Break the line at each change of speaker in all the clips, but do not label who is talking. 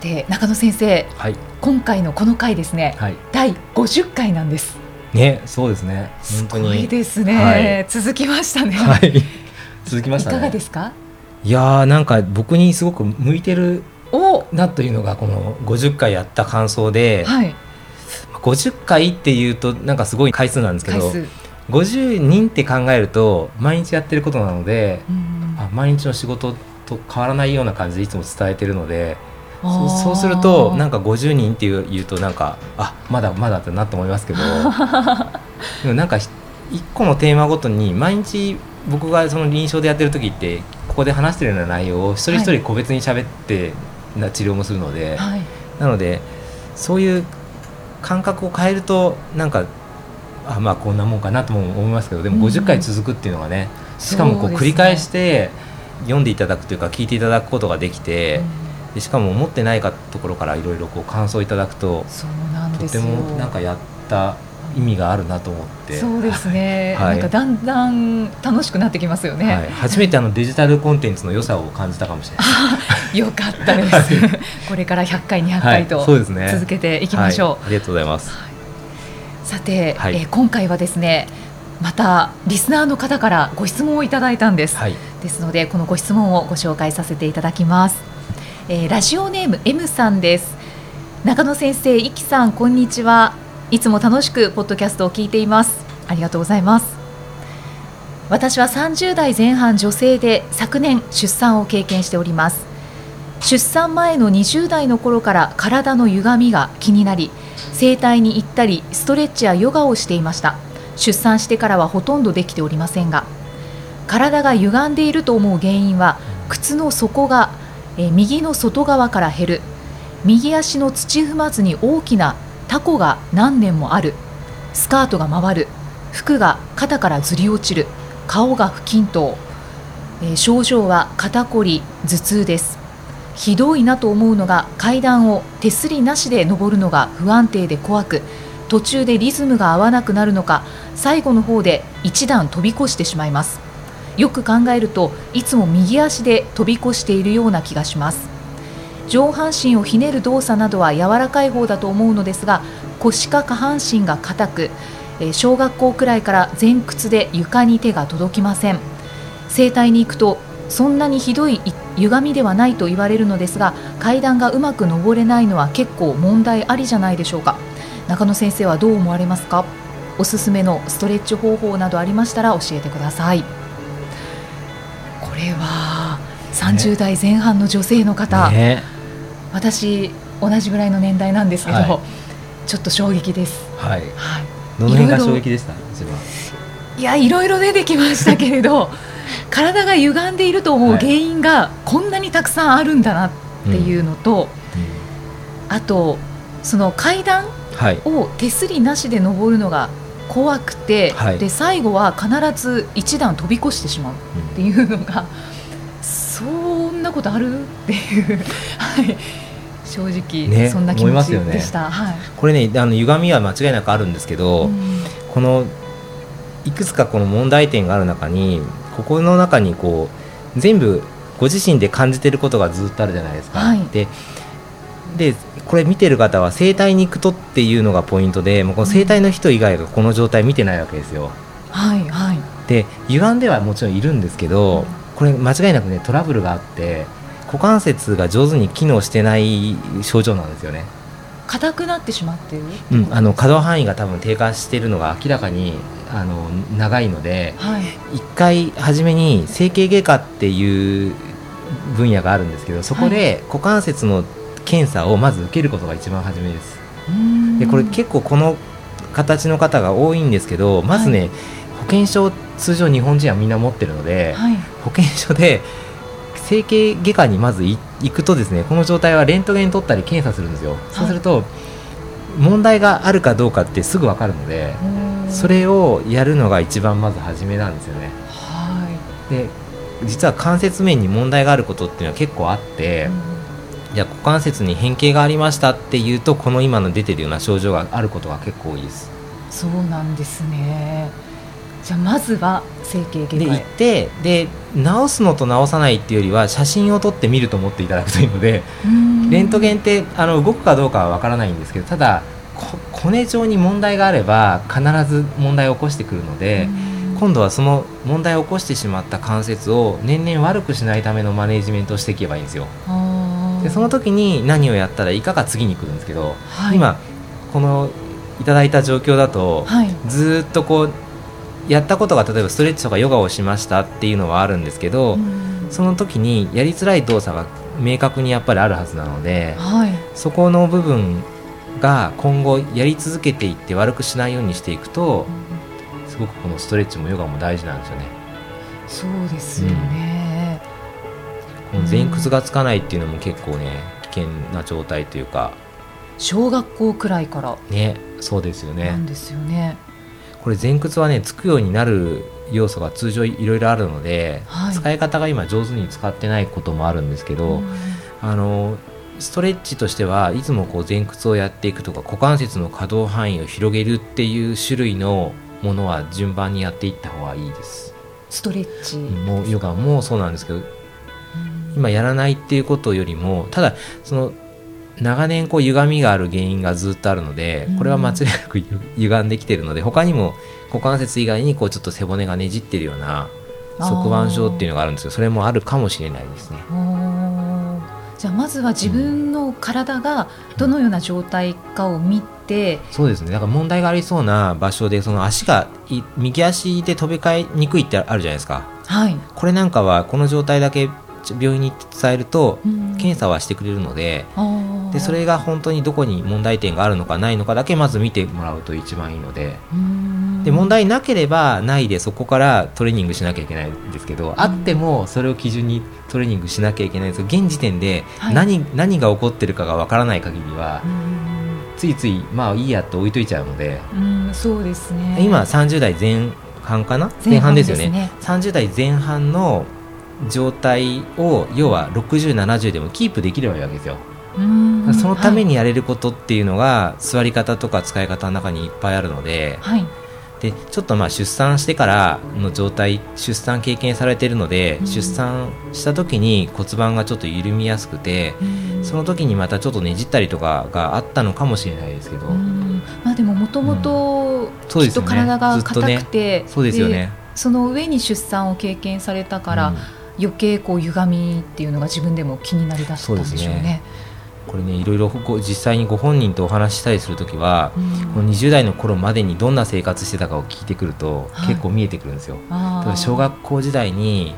さて中野先生、
はい、
今回のこの回ですね、はい、第50回なんです。
ねそうですね。
本当に。ですね、はい、続きましたね。はい。
続きました、
ね、いかがですか？
いやなんか僕にすごく向いてるなというのがこの50回やった感想で、はい、50回っていうとなんかすごい回数なんですけど50人って考えると毎日やってることなので、あ毎日の仕事と変わらないような感じでいつも伝えてるのでそうするとなんか50人っていう言うとなんかあまだまだってなと思いますけど。でもなんか一個のテーマごとに毎日僕がその臨床でやってる時ってここで話してるような内容を一人一人個別に喋ってな治療もするので、はい、なのでそういう感覚を変えるとなんかあまあこんなもんかなとも思いますけどでも50回続くっていうのがね、うん、しかもこう繰り返して読んでいただくというか聞いていただくことができて。うん、でしかも思ってないかところからいろいろ感想いただくととてもなんかやった意味があるなと思って。
そうですね、はい、なんかだんだん楽しくなってきますよね、はい、
初めてあのデジタルコンテンツの良さを感じたかもしれない。
よかったです、これから100回200回と続けていきましょう、
ありがとうございます。
さて、はい、えー、今回はですねまたリスナーの方からご質問をいただいたんです、はい、ですのでこのご質問をご紹介させていただきます、えー、ラジオネーム M さんです。中野先生、いきさんこんにちは。いつも楽しくポッドキャストを聞いています。ありがとうございます。私は30代前半女性で昨年出産を経験しております。出産前の20代の頃から体の歪みが気になり整体に行ったりストレッチやヨガをしていました。出産してからはほとんどできておりませんが体が歪んでいると思う原因は靴の底がえ右の外側から減る。右足の土踏まずに大きなタコが何年もある。スカートが回る。服が肩からずり落ちる。顔が不均等、え症状は肩こり頭痛です。ひどいなと思うのが階段を手すりなしで登るのが不安定で怖く途中でリズムが合わなくなるのか最後の方で一段飛び越してしまいます。よく考えるといつも右足で飛び越しているような気がします。上半身をひねる動作などは柔らかい方だと思うのですが腰か下半身が硬く小学校くらいから前屈で床に手が届きません。整体に行くとそんなにひどい歪みではないと言われるのですが階段がうまく登れないのは結構問題ありじゃないでしょうか。中野先生はどう思われますか？おすすめのストレッチ方法などありましたら教えてください。れは30代前半の女性の方、ね、私同じぐらいの年代なんですけど、はい、ちょっと衝撃です。
はい。はい。どの辺が衝撃でした？
いやいろいろ出てきましたけれど 体が歪んでいると思う原因がこんなにたくさんあるんだなっていうのと、あとその階段を手すりなしで登るのが怖くて、はい、で最後は必ず一段飛び越してしまうっていうのが、うん、そんなことある？っていう、はい、正直、ね、そんな気持ちでした、ね。はい、
これねあの歪みは間違いなくあるんですけど、うん、このいくつかこの問題点がある中にここの中にこう全部ご自身で感じてることがずっとあるじゃないですか。はい、ででこれ見てる方は整体に行くとっていうのがポイントでもうこの整体の人以外がこの状態見てないわけですよ。
はいはい、
で歪んではもちろんいるんですけど、これ間違いなくねトラブルがあって股関節が上手に機能してない症状なんですよね。
硬くなってしまってる、
うん、あの可動範囲が多分低下しているのが明らかにあの長いので、はい、1回初めに整形外科っていう分野があるんですけどそこで股関節の検査をまず受けることが一番初めです。でこれ結構この形の方が多いんですけどまずね、はい、保険証通常日本人はみんな持ってるので、はい、保険証で整形外科にまず行くとですねこの状態はレントゲン取ったり検査するんですよ。そうすると問題があるかどうかってすぐ分かるのでそれをやるのが一番まず初めなんですよね。はい、で実は関節面に問題があることっていうのは結構あって、じゃあ股関節に変形がありましたっていうとこの今の出てるような症状があることが結構多いです。
そうなんですね。じゃあまずは整形外科
で行ってで治すのと治さないっていうよりは写真を撮ってみると思っていただくといいのでレントゲンってあの動くかどうかはわからないんですけどただ骨上に問題があれば必ず問題を起こしてくるので今度はその問題を起こしてしまった関節を年々悪くしないためのマネジメントをしていけばいいんですよ。でその時に何をやったらいいかが次に来るんですけど、はい、今このいただいた状況だと、はい、ずっとこうやったことが例えばストレッチとかヨガをしましたっていうのはあるんですけど、その時にやりづらい動作が明確にやっぱりあるはずなので、はい、そこの部分が今後やり続けていって悪くしないようにしていくと、すごくこのストレッチもヨガも大事なんですよね。
そうですよね、
うん、この前屈がつかないっていうのも結構ね危険な状態というか。
小学校くらいから。
ねそうですよね。
なんですよね。
これ前屈はねつくようになる要素が通常いろいろあるので、はい、使い方が今上手に使ってないこともあるんですけど、うん、あのストレッチとしてはいつもこう前屈をやっていくとか股関節の可動範囲を広げるっていう種類のものは順番にやっていった方がいいです。
ストレッチ。
もヨガもそうなんですけど、今やらないっていうことよりもただその長年こう歪みがある原因がずっとあるのでこれは間違いなく歪んできてるので他にも股関節以外にこうちょっと背骨がねじってるような側腕症っていうのがあるんですけどそれもあるかもしれないですね。
じゃあまずは自分の体がどのような状態かを見て、
うん、そうですね。だから問題がありそうな場所でその足が右足で飛び交いにくいってあるじゃないですか、はい、これなんかはこの状態だけ病院に伝えると検査はしてくれるのででそれが本当にどこに問題点があるのかないのかだけまず見てもらうと一番いいので。で問題なければないでそこからトレーニングしなきゃいけないんですけどあってもそれを基準にトレーニングしなきゃいけないんですけど現時点で何はい、何が起こってるかがわからない限りはついついまあいいやって置いといちゃうので。
そうですね。
今30代前半かな？前半ですよね。ね。30代前半の状態を要は6070でもキープできればいいわけですよ。そのためにやれることっていうのが、はい、座り方とか使い方の中にいっぱいあるのではい、でちょっとまあ出産してからの状態出産経験されているので、出産した時に骨盤がちょっと緩みやすくてその時にまたちょっとねじったりとかがあったのかもしれないですけど。
まあでももともときっと体が硬くて、
そうですよね。
その上に出産を経験されたから、うん余計こう歪みっていうのが自分でも気になりだしたんでしょうね。
これねいろいろ実際にご本人とお話ししたりする時は、うん、この20代の頃までにどんな生活してたかを聞いてくると、はい、結構見えてくるんですよ。小学校時代に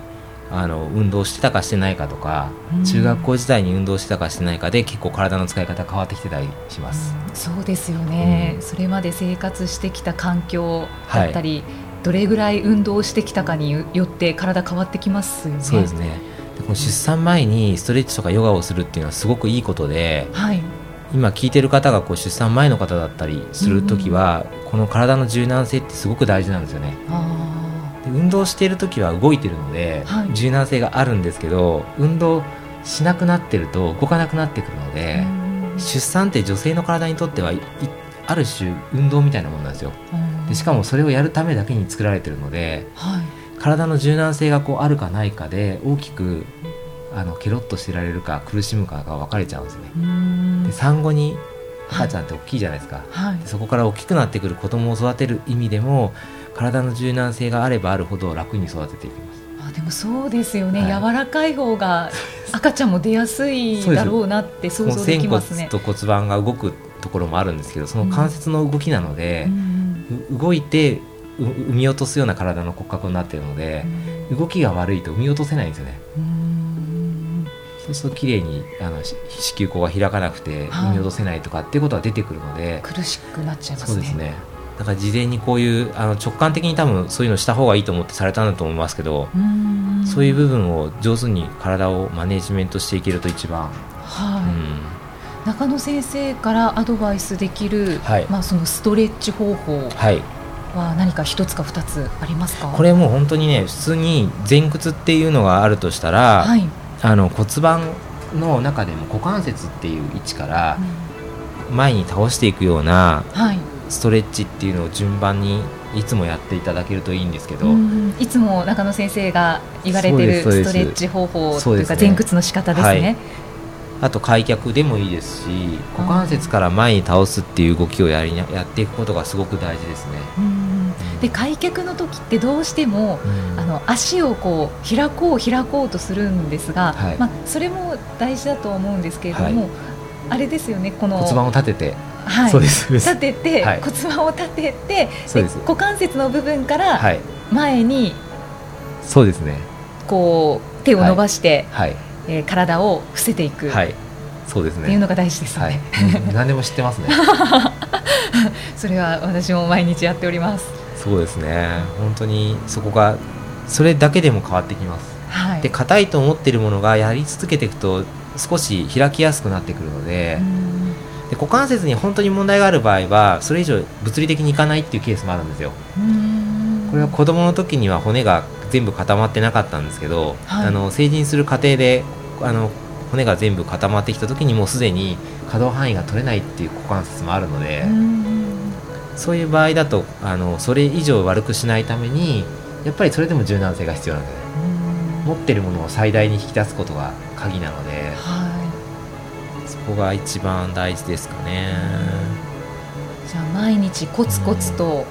あの運動してたかしてないかとか、うん、中学校時代に運動してたかしてないかで結構体の使い方変わってきてたりします。
うん、そうですよね、それまで生活してきた環境だったり、はいどれぐらい運動してきたかによって体変わってきますよね。
そうですね。でこの出産前にストレッチとかヨガをするっていうのはすごくいいことで、はい、今聞いてる方がこう出産前の方だったりする時は、うん、この体の柔軟性ってすごく大事なんですよね。で運動している時は動いてるので、はい、柔軟性があるんですけど運動しなくなってると動かなくなってくるので、出産って女性の体にとってはある種運動みたいなものなんですよ。でしかもそれをやるためだけに作られてるので、はい、体の柔軟性がこうあるかないかで大きくあのケロッとしてられるか苦しむかが分かれちゃうんですね。で産後に赤ちゃんって大きいじゃないですか、はい、そこから大きくなってくる子供を育てる意味でも体の柔軟性があればあるほど楽に育てていきます。
あでもそうですよね、はい、柔らかい方が赤ちゃんも出やすいだろうなって想像できますね。
と骨盤が動くところもあるんですけどその関節の動きなので、うん、動いて産み落とすような体の骨格になっているので、うん、動きが悪いと産み落とせないんですよね。そうすると綺麗にあの子宮口が開かなくて産み落とせないとかっていうことが出てくるので、
苦しくなっちゃいますね。そうですね。
だから事前にこういうあの直感的に多分そういうのした方がいいと思ってされたんだと思いますけどそういう部分を上手に体をマネジメントしていけると一番、はい、うん
中野先生からアドバイスできる、はい、まあ、そのストレッチ方法は何か一つか二つありますか？
これも本当にね普通に前屈っていうのがあるとしたら、はい、あの骨盤の中でも股関節っていう位置から前に倒していくようなストレッチっていうのを順番にいつもやっていただけるといいんですけど。
いつも中野先生が言われてるストレッチ方法というか前屈の仕方ですね。はい、
あと開脚でもいいですし股関節から前に倒すっていう動きをやりやっていくことがすごく大事ですね。
で開脚の時ってどうしても、うん、あの足をこう開こう開こうとするんですが、はい、まあ、それも大事だと思うんですけれども、はい、あれですよねこの
骨盤を立てて。
はい、そうです立てて、はい、骨盤を立てて股関節の部分から前に、
そうですね。
こう手を伸ばして、はい、えー、体を伏せていく、はい、
そうですね。
っていうのが大事ですね、はい、
何でも知ってますね。
それは私も毎日やっております。
そうですね。本当にそこがそれだけでも変わってきます、はい、で硬いと思っているものがやり続けていくと少し開きやすくなってくるので、で股関節に本当に問題がある場合はそれ以上物理的にいかないっていうケースもあるんですよ。これは子供の時には骨が全部固まってなかったんですけど、はい、あの成人する過程であの骨が全部固まってきた時にもうすでに可動範囲が取れないっていう股関節もあるのでそういう場合だとあのそれ以上悪くしないためにやっぱりそれでも柔軟性が必要なんで、ね、持ってるものを最大に引き出すことが鍵なので。はい。こが一番大事ですかね。
じゃあ毎日コツコツと、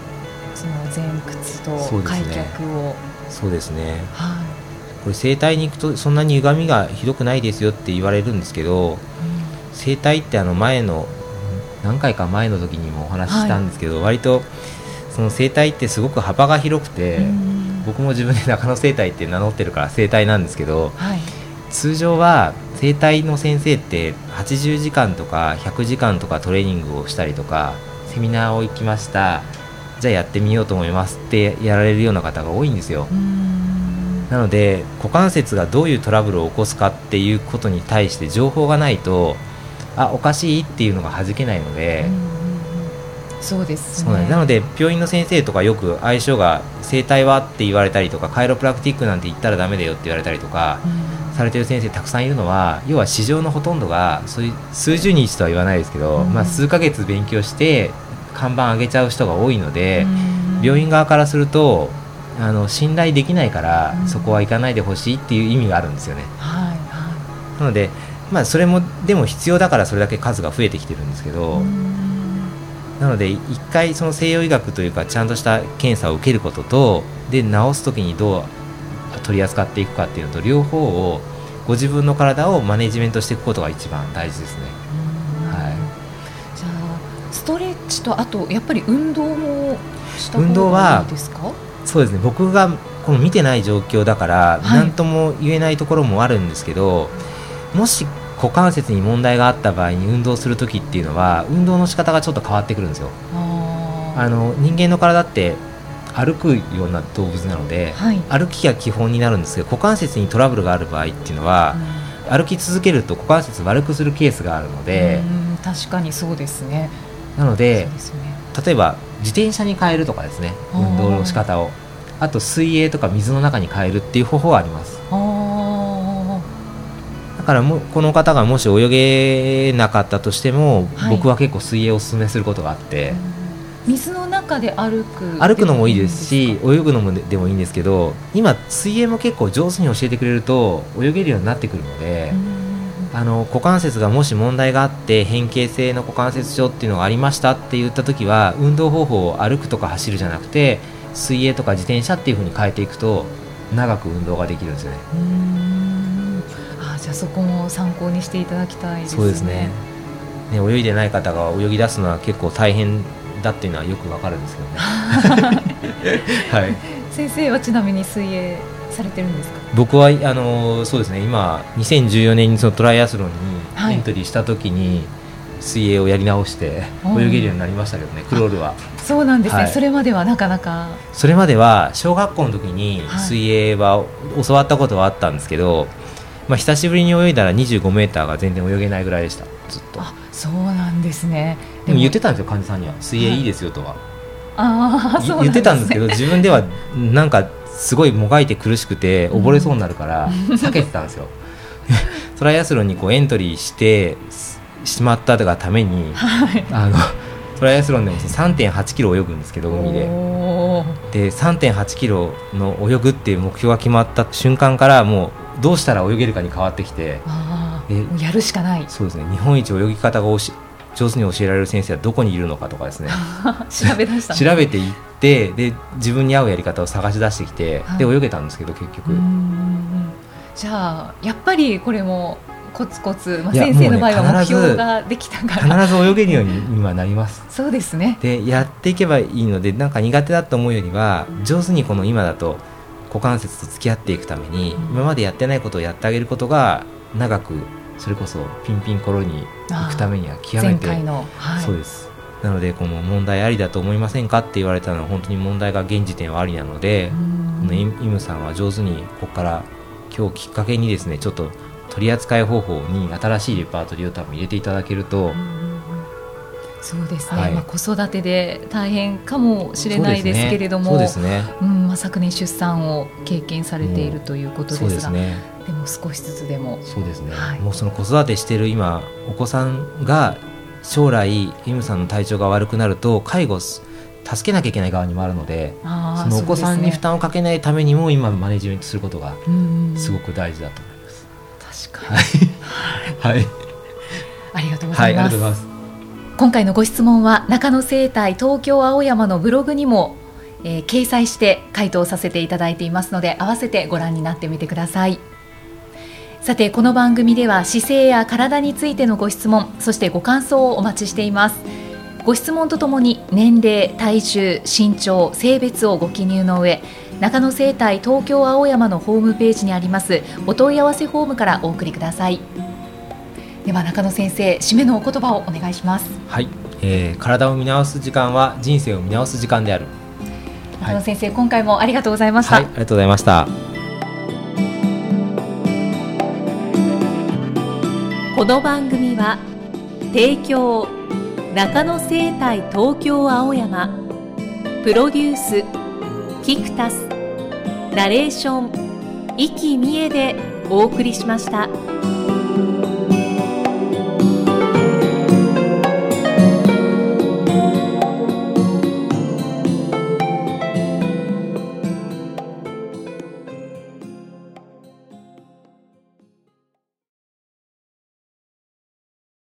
その前屈と開脚を。
そうですね、はい、これ整体に行くとそんなに歪みがひどくないですよって言われるんですけど、うん、整体ってあの前の何回か前の時にもお話ししたんですけど、はい、割とその整体ってすごく幅が広くて、うん、僕も自分で中野整体って名乗ってるから整体なんですけど、はい、通常は整体の先生って80時間とか100時間とかトレーニングをしたりとかセミナーを行きましたじゃあやってみようと思いますってやられるような方が多いんですよ。なので股関節がどういうトラブルを起こすかっていうことに対して情報がないとあおかしいっていうのが弾けないので。
そうです、ね、
なので病院の先生とかよく相性が整体はって言われたりとかカイロプラクティックなんて言ったらだめだよって言われたりとか、されてる先生たくさんいるのは要は市場のほとんどがそういう数十日とは言わないですけど、うん、まあ、数ヶ月勉強して看板上げちゃう人が多いので、うん、病院側からするとあの信頼できないから、そこは行かないでほしいっていう意味があるんですよね。はいはい、なので、まあ、それもでも必要だからそれだけ数が増えてきてるんですけど。なので一回その西洋医学というかちゃんとした検査を受けることとで治す時にどう取り扱っていくかっていうのと両方をご自分の体をマネジメントしていくことが一番大事ですね。
とあとやっぱり運動もした方がいいですか？
そうですね。僕がこの見てない状況だから何とも言えないところもあるんですけど、はい、もし股関節に問題があった場合に運動する時っていうのは運動の仕方がちょっと変わってくるんですよ。あの人間の体って歩くような動物なので、はい、歩きが基本になるんですけど股関節にトラブルがある場合っていうのは、うん、歩き続けると股関節悪くするケースがあるので
確かにそうですね
なので、ね、例えば自転車に変えるとかですね運動の仕方を。あと水泳とか水の中に変えるっていう方法はあります。だからもこの方がもし泳げなかったとしても、はい、僕は結構水泳をおすすめすることがあって。
水の中で歩く
歩くのもいいですし泳ぐのもでもいいんですけど今水泳も結構上手に教えてくれると泳げるようになってくるのであの股関節がもし問題があって変形性の股関節症っていうのがありましたって言った時は運動方法を歩くとか走るじゃなくて水泳とか自転車っていうふうに変えていくと長く運動ができるんですよね。
あじゃあそこも参考にしていただきたいですね。
そうですねね泳いでない方が泳ぎ出すのは結構大変だっていうのはよくわかるんですけどね。
はい。先生はちなみに水泳されてるんですか？
僕はあのそうですね。今2014年にそのトライアスロンにエントリーした時に、水泳をやり直して泳げるようになりましたけどね、クロールは。
そうなんですね、はい、それまではなかなか。
それまでは小学校の時に水泳は教わったことはあったんですけど、まあ久しぶりに泳いだら25メーターが全然泳げないぐらいでした。ずっと。
そうなんですね
でも言ってたんですよ患者さんには水泳いいですよとは、はい、
ああ、
ね、言ってたんですけど自分ではなんかすごいもがいて苦しくて溺れそうになるから避けてたんですよ。トライアスロンにこうエントリーしてしまったがために、はい、あのトライアスロンでも3.8キロ泳ぐんですけど海で。で3.8キロの泳ぐっていう目標が決まった瞬間からもうどうしたら泳げるかに変わってきて
やるしかない。
そうですね。日本一泳ぎ方がおし上手に教えられる先生はどこにいるのかとかですね。
調べ出した、
調べていってで自分に合うやり方を探し出してきて、はい、で泳げたんですけど結局。
じゃあやっぱりこれもコツコツ、まあ、先生の場合は目標ができたか
ら、必ず泳げるようにはなります。
そうですね。
でやっていけばいいのでなんか苦手だと思うよりは上手にこの今だと股関節と付き合っていくために、今までやってないことをやってあげることが長くそれこそピンピンコロに行くためには極めて、はい、そうです。なのでこの問題ありだと思いませんか？って言われたのは本当に問題が現時点はありなのでこのイムさんは上手にここから今日きっかけにですねちょっと取り扱い方法に新しいレパートリーを多分入れていただけると、
そうですね、はい、まあ、子育てで大変かもしれないですけれども、
ね。ね、
うんまあ、昨年出産を経験されているということですが、ね、でも少しずつでも。
そうですね、はい、もうその子育てしている今お子さんが将来イムさんの体調が悪くなると介護助けなきゃいけない側にもあるのでそのお子さんに負担をかけないためにも今マネジメントすることがすごく大事だと思い
ます。確かに、はい、はい、ありがとうございます、はい今回のご質問は中野生態東京青山のブログにも、えー、掲載して回答させていただいていますので合わせてご覧になってみてください。さてこの番組では姿勢や体についてのご質問そしてご感想をお待ちしています。ご質問とともに年齢体重身長性別をご記入の上中野生態東京青山のホームページにありますお問い合わせフォームからお送りください。では中野先生締めのお言葉をお願いします。
はい、えー、体を見直す時間は人生を見直す時間である。
中野先生、はい、今回もありがとうございました、はい、あ
りがとうございました。
この番組は提供中野生態東京青山プロデュースキクタスナレーション生きみえでお送りしました。